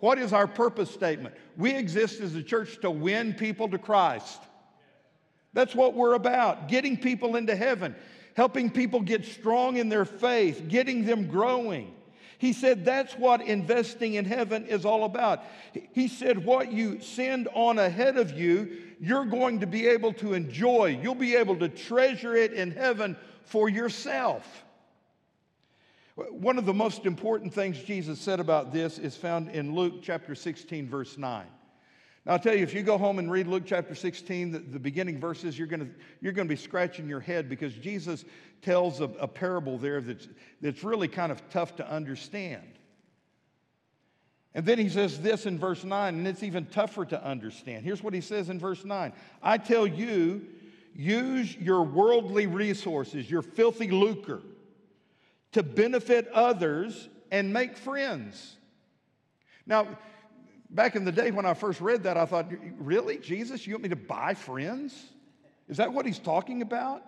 What is our purpose statement? We exist as a church to win people to Christ. That's what we're about getting people into heaven, helping people get strong in their faith, getting them growing. He said that's what investing in heaven is all about. He- said, What you send on ahead of you, you're going to be able to enjoy. You'll be able to treasure it in heaven for yourself. One of the most important things Jesus said about this is found in Luke chapter 16, verse 9. I'll tell you, if you go home and read Luke chapter 16, the, the beginning verses, you're going you're to be scratching your head because Jesus tells a, a parable there that's, that's really kind of tough to understand. And then he says this in verse 9, and it's even tougher to understand. Here's what he says in verse 9 I tell you, use your worldly resources, your filthy lucre, to benefit others and make friends. Now, back in the day when I first read that, I thought, really, Jesus, you want me to buy friends? Is that what he's talking about?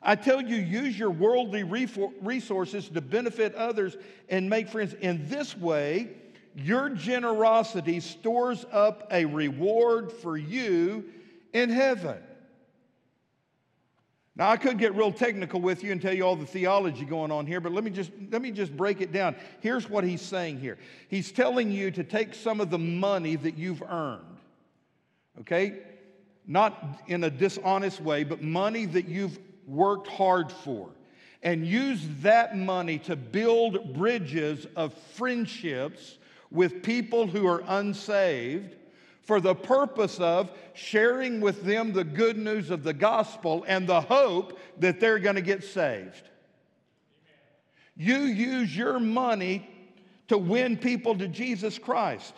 I tell you, use your worldly resources to benefit others and make friends. In this way, your generosity stores up a reward for you in heaven. Now I could get real technical with you and tell you all the theology going on here, but let me just let me just break it down. Here's what he's saying here. He's telling you to take some of the money that you've earned. Okay? Not in a dishonest way, but money that you've worked hard for. And use that money to build bridges of friendships with people who are unsaved for the purpose of sharing with them the good news of the gospel and the hope that they're going to get saved. You use your money to win people to Jesus Christ.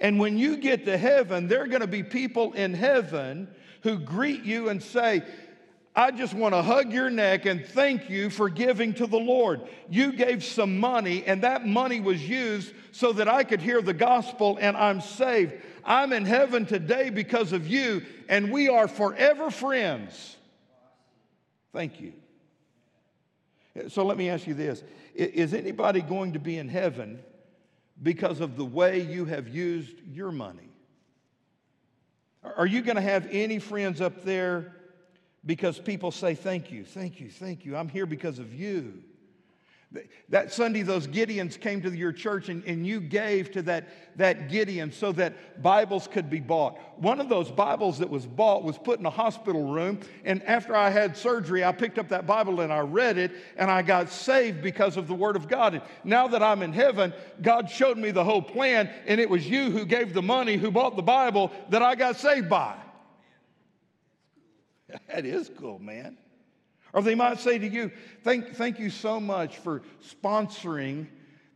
And when you get to heaven, there are going to be people in heaven who greet you and say, I just want to hug your neck and thank you for giving to the Lord. You gave some money, and that money was used so that I could hear the gospel and I'm saved. I'm in heaven today because of you, and we are forever friends. Thank you. So let me ask you this Is anybody going to be in heaven because of the way you have used your money? Are you going to have any friends up there because people say, Thank you, thank you, thank you. I'm here because of you. That Sunday, those Gideons came to your church and, and you gave to that, that Gideon so that Bibles could be bought. One of those Bibles that was bought was put in a hospital room. And after I had surgery, I picked up that Bible and I read it and I got saved because of the Word of God. And now that I'm in heaven, God showed me the whole plan, and it was you who gave the money, who bought the Bible that I got saved by. That is cool, man. Or they might say to you, thank, thank you so much for sponsoring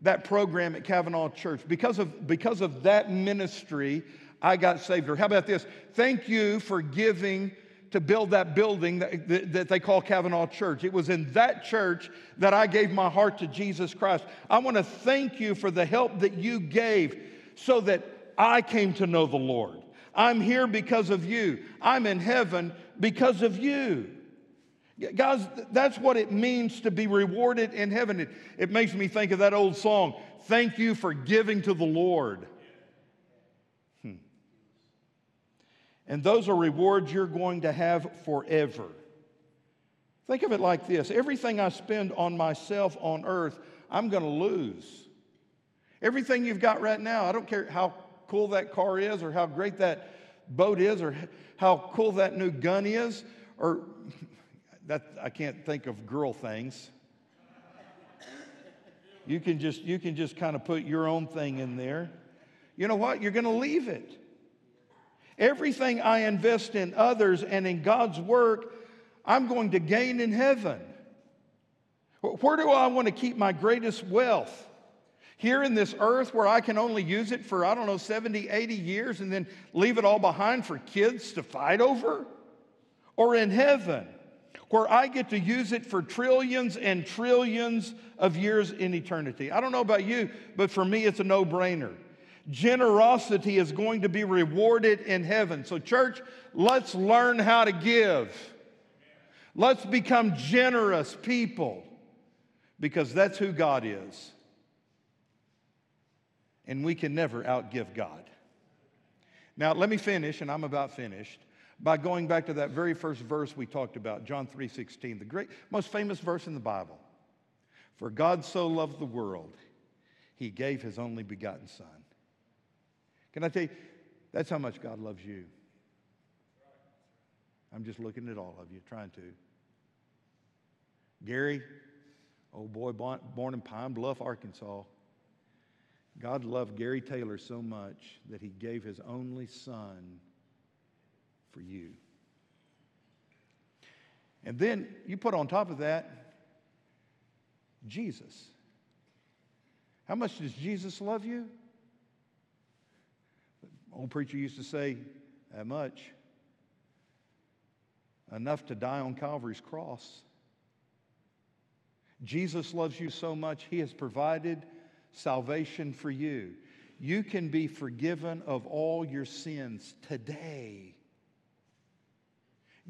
that program at Cavanaugh Church. Because of, because of that ministry, I got saved. Or how about this? Thank you for giving to build that building that, that, that they call Cavanaugh Church. It was in that church that I gave my heart to Jesus Christ. I want to thank you for the help that you gave so that I came to know the Lord. I'm here because of you. I'm in heaven because of you. Guys, that's what it means to be rewarded in heaven. It, it makes me think of that old song, Thank You for Giving to the Lord. Hmm. And those are rewards you're going to have forever. Think of it like this everything I spend on myself on earth, I'm going to lose. Everything you've got right now, I don't care how cool that car is or how great that boat is or how cool that new gun is or that I can't think of girl things. You can just you can just kind of put your own thing in there. You know what? You're going to leave it. Everything I invest in others and in God's work, I'm going to gain in heaven. Where do I want to keep my greatest wealth? Here in this earth where I can only use it for, I don't know, 70, 80 years and then leave it all behind for kids to fight over? Or in heaven where I get to use it for trillions and trillions of years in eternity? I don't know about you, but for me, it's a no brainer. Generosity is going to be rewarded in heaven. So, church, let's learn how to give. Let's become generous people because that's who God is. And we can never outgive God. Now, let me finish, and I'm about finished, by going back to that very first verse we talked about, John 3:16, the great most famous verse in the Bible. For God so loved the world, he gave his only begotten son. Can I tell you, that's how much God loves you. I'm just looking at all of you, trying to. Gary, old boy born in Pine Bluff, Arkansas. God loved Gary Taylor so much that he gave his only son for you. And then you put on top of that Jesus. How much does Jesus love you? old preacher used to say, that much. Enough to die on Calvary's cross. Jesus loves you so much, he has provided salvation for you. You can be forgiven of all your sins today.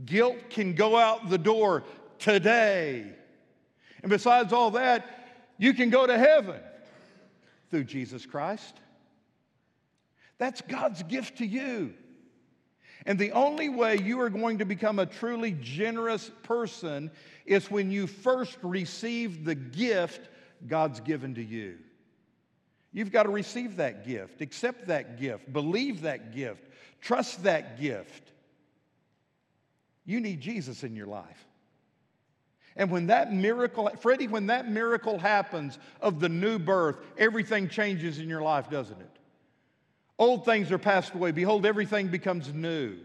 Guilt can go out the door today. And besides all that, you can go to heaven through Jesus Christ. That's God's gift to you. And the only way you are going to become a truly generous person is when you first receive the gift God's given to you. You've got to receive that gift, accept that gift, believe that gift, trust that gift. You need Jesus in your life. And when that miracle, Freddie, when that miracle happens of the new birth, everything changes in your life, doesn't it? Old things are passed away. Behold, everything becomes new.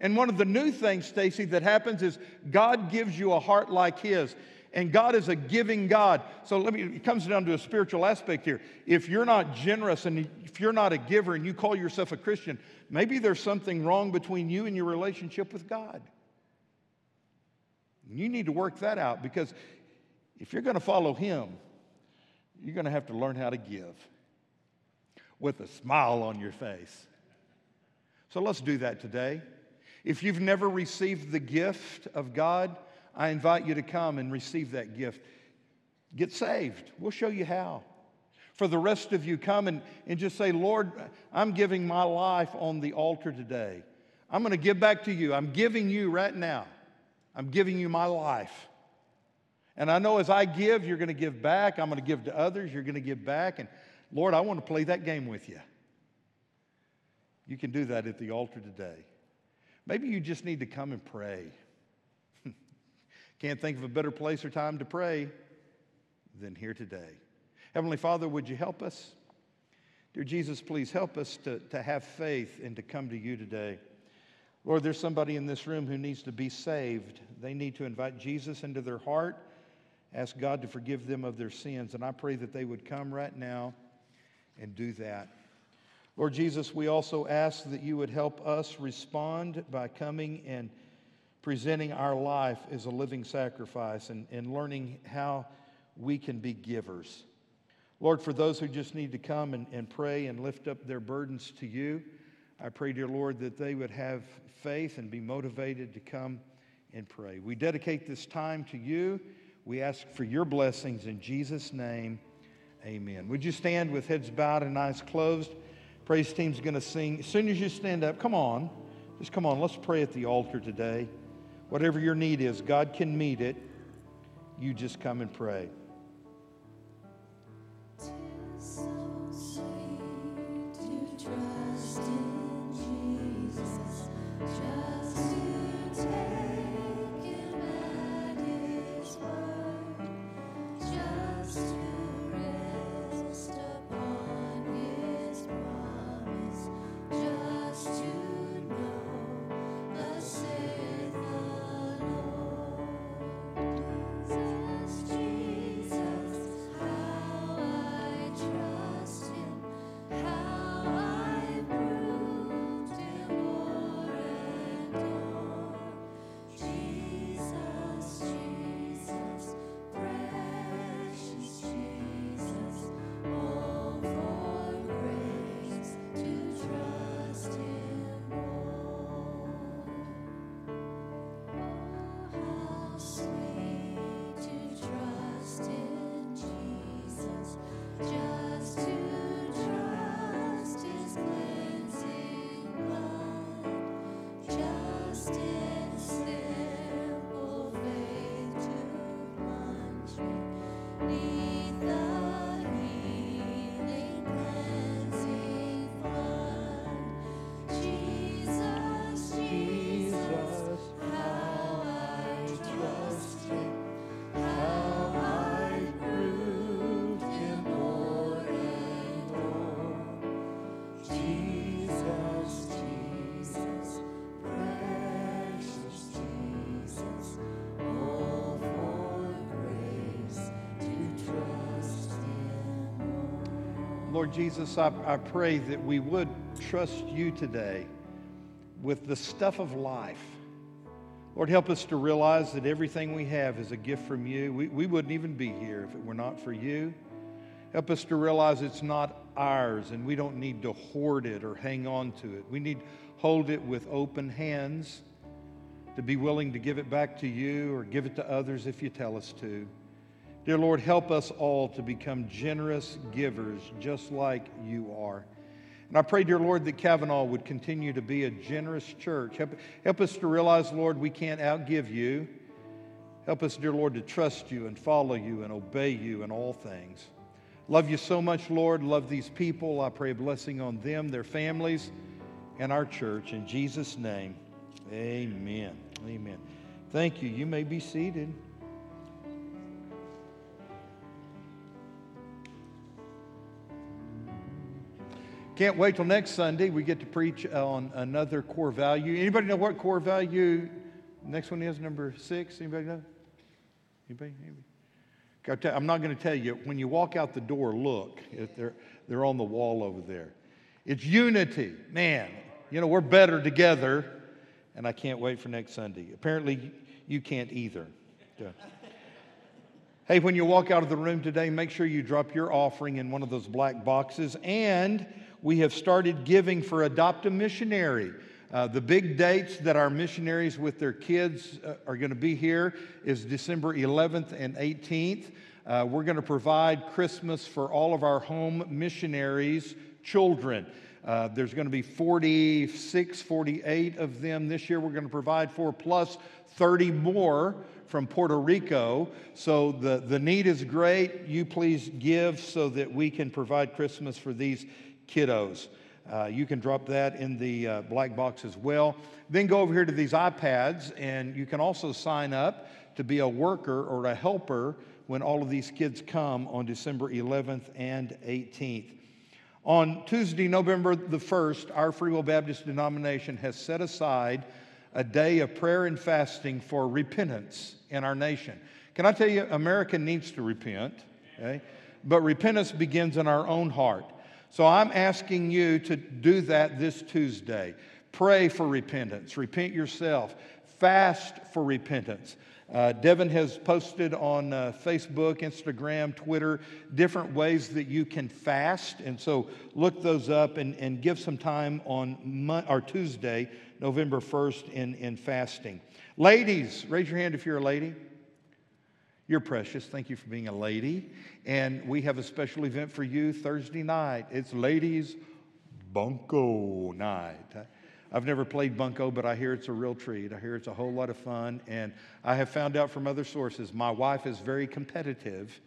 And one of the new things, Stacy, that happens is God gives you a heart like His. And God is a giving God. So let me, it comes down to a spiritual aspect here. If you're not generous and if you're not a giver and you call yourself a Christian, maybe there's something wrong between you and your relationship with God. You need to work that out because if you're going to follow Him, you're going to have to learn how to give with a smile on your face. So let's do that today. If you've never received the gift of God, I invite you to come and receive that gift. Get saved. We'll show you how. For the rest of you, come and, and just say, Lord, I'm giving my life on the altar today. I'm going to give back to you. I'm giving you right now. I'm giving you my life. And I know as I give, you're going to give back. I'm going to give to others. You're going to give back. And Lord, I want to play that game with you. You can do that at the altar today. Maybe you just need to come and pray. Can't think of a better place or time to pray than here today. Heavenly Father, would you help us? Dear Jesus, please help us to, to have faith and to come to you today. Lord, there's somebody in this room who needs to be saved. They need to invite Jesus into their heart, ask God to forgive them of their sins. And I pray that they would come right now and do that. Lord Jesus, we also ask that you would help us respond by coming and presenting our life as a living sacrifice and, and learning how we can be givers. Lord, for those who just need to come and, and pray and lift up their burdens to you, I pray, dear Lord, that they would have faith and be motivated to come and pray. We dedicate this time to you. We ask for your blessings in Jesus' name. Amen. Would you stand with heads bowed and eyes closed? Praise team's going to sing. As soon as you stand up, come on. Just come on. Let's pray at the altar today. Whatever your need is, God can meet it. You just come and pray. Lord Jesus, I, I pray that we would trust you today with the stuff of life. Lord, help us to realize that everything we have is a gift from you. We, we wouldn't even be here if it were not for you. Help us to realize it's not ours and we don't need to hoard it or hang on to it. We need to hold it with open hands to be willing to give it back to you or give it to others if you tell us to. Dear Lord, help us all to become generous givers just like you are. And I pray, dear Lord, that Cavanaugh would continue to be a generous church. Help, help us to realize, Lord, we can't outgive you. Help us, dear Lord, to trust you and follow you and obey you in all things. Love you so much, Lord. Love these people. I pray a blessing on them, their families, and our church. In Jesus' name, amen. Amen. Thank you. You may be seated. Can't wait till next Sunday. We get to preach uh, on another core value. Anybody know what core value next one is? Number six. Anybody know? Anybody? Anybody? I'm not going to tell you. When you walk out the door, look. They're, they're on the wall over there. It's unity. Man, you know, we're better together, and I can't wait for next Sunday. Apparently, you can't either. Hey, when you walk out of the room today, make sure you drop your offering in one of those black boxes. And we have started giving for Adopt a Missionary. Uh, the big dates that our missionaries with their kids uh, are going to be here is December 11th and 18th. Uh, we're going to provide Christmas for all of our home missionaries' children. Uh, there's going to be 46, 48 of them this year. We're going to provide for plus 30 more from Puerto Rico. So the, the need is great. You please give so that we can provide Christmas for these kiddos. Uh, you can drop that in the uh, black box as well. Then go over here to these iPads, and you can also sign up to be a worker or a helper when all of these kids come on December 11th and 18th. On Tuesday, November the 1st, our Free Will Baptist denomination has set aside a day of prayer and fasting for repentance in our nation. Can I tell you, America needs to repent, okay? But repentance begins in our own heart. So I'm asking you to do that this Tuesday. Pray for repentance, repent yourself, fast for repentance. Uh, Devin has posted on uh, Facebook, Instagram, Twitter, different ways that you can fast. And so look those up and, and give some time on Mon- or Tuesday, November 1st, in, in fasting. Ladies, raise your hand if you're a lady. You're precious. Thank you for being a lady. And we have a special event for you Thursday night. It's Ladies Bunco Night. I've never played Bunco, but I hear it's a real treat. I hear it's a whole lot of fun. And I have found out from other sources my wife is very competitive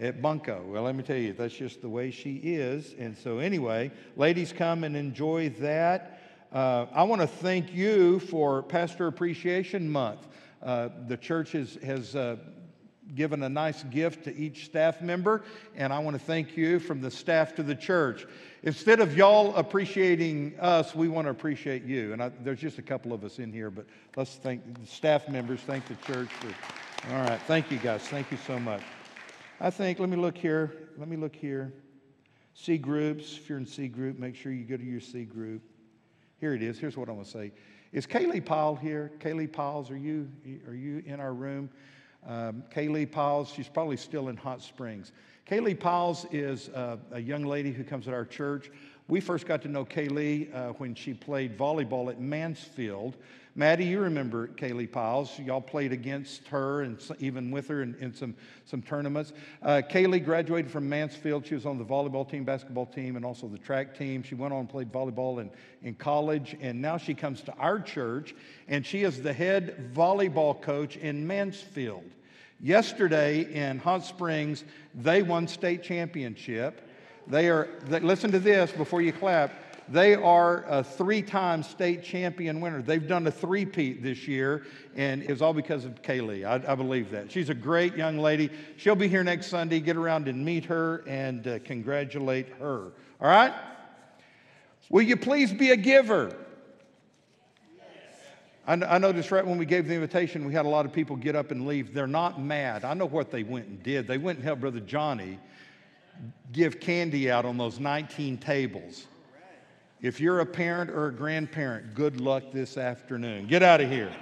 at Bunco. Well, let me tell you, that's just the way she is. And so, anyway, ladies, come and enjoy that. Uh, I want to thank you for Pastor Appreciation Month. Uh, the church has, has uh, given a nice gift to each staff member, and I want to thank you from the staff to the church. Instead of y'all appreciating us, we want to appreciate you. And I, there's just a couple of us in here, but let's thank the staff members, thank the church for. All right, thank you guys. Thank you so much. I think, let me look here. Let me look here. C groups, if you're in C group, make sure you go to your C group. Here it is. Here's what I'm going to say. Is Kaylee Powell here? Kaylee Piles, are you, are you in our room? Um, Kaylee Piles, she's probably still in Hot Springs. Kaylee Piles is uh, a young lady who comes at our church. We first got to know Kaylee uh, when she played volleyball at Mansfield. Maddie, you remember Kaylee Piles. Y'all played against her and even with her in, in some, some tournaments. Uh, Kaylee graduated from Mansfield. She was on the volleyball team, basketball team, and also the track team. She went on and played volleyball in, in college, and now she comes to our church, and she is the head volleyball coach in Mansfield. Yesterday in Hot Springs, they won state championship. They are, they, listen to this before you clap. They are a three time state champion winner. They've done a three-peat this year, and it's all because of Kaylee. I, I, believe that. She's a great young lady. She'll be here next Sunday. Get around and meet her and uh, congratulate her. All right? Will you please be a giver? I, I noticed right when we gave the invitation, we had a lot of people get up and leave. They're not mad. I know what they went and did. They went and helped Brother Johnny give candy out on those 19 tables. If you're a parent or a grandparent, good luck this afternoon. Get out of here.